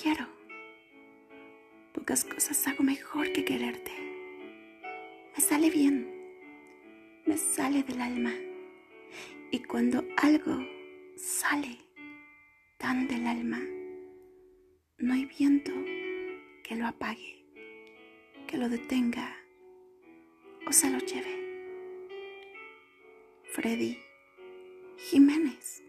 quiero. Pocas cosas hago mejor que quererte. Me sale bien, me sale del alma. Y cuando algo sale tan del alma, no hay viento que lo apague, que lo detenga o se lo lleve. Freddy Jiménez.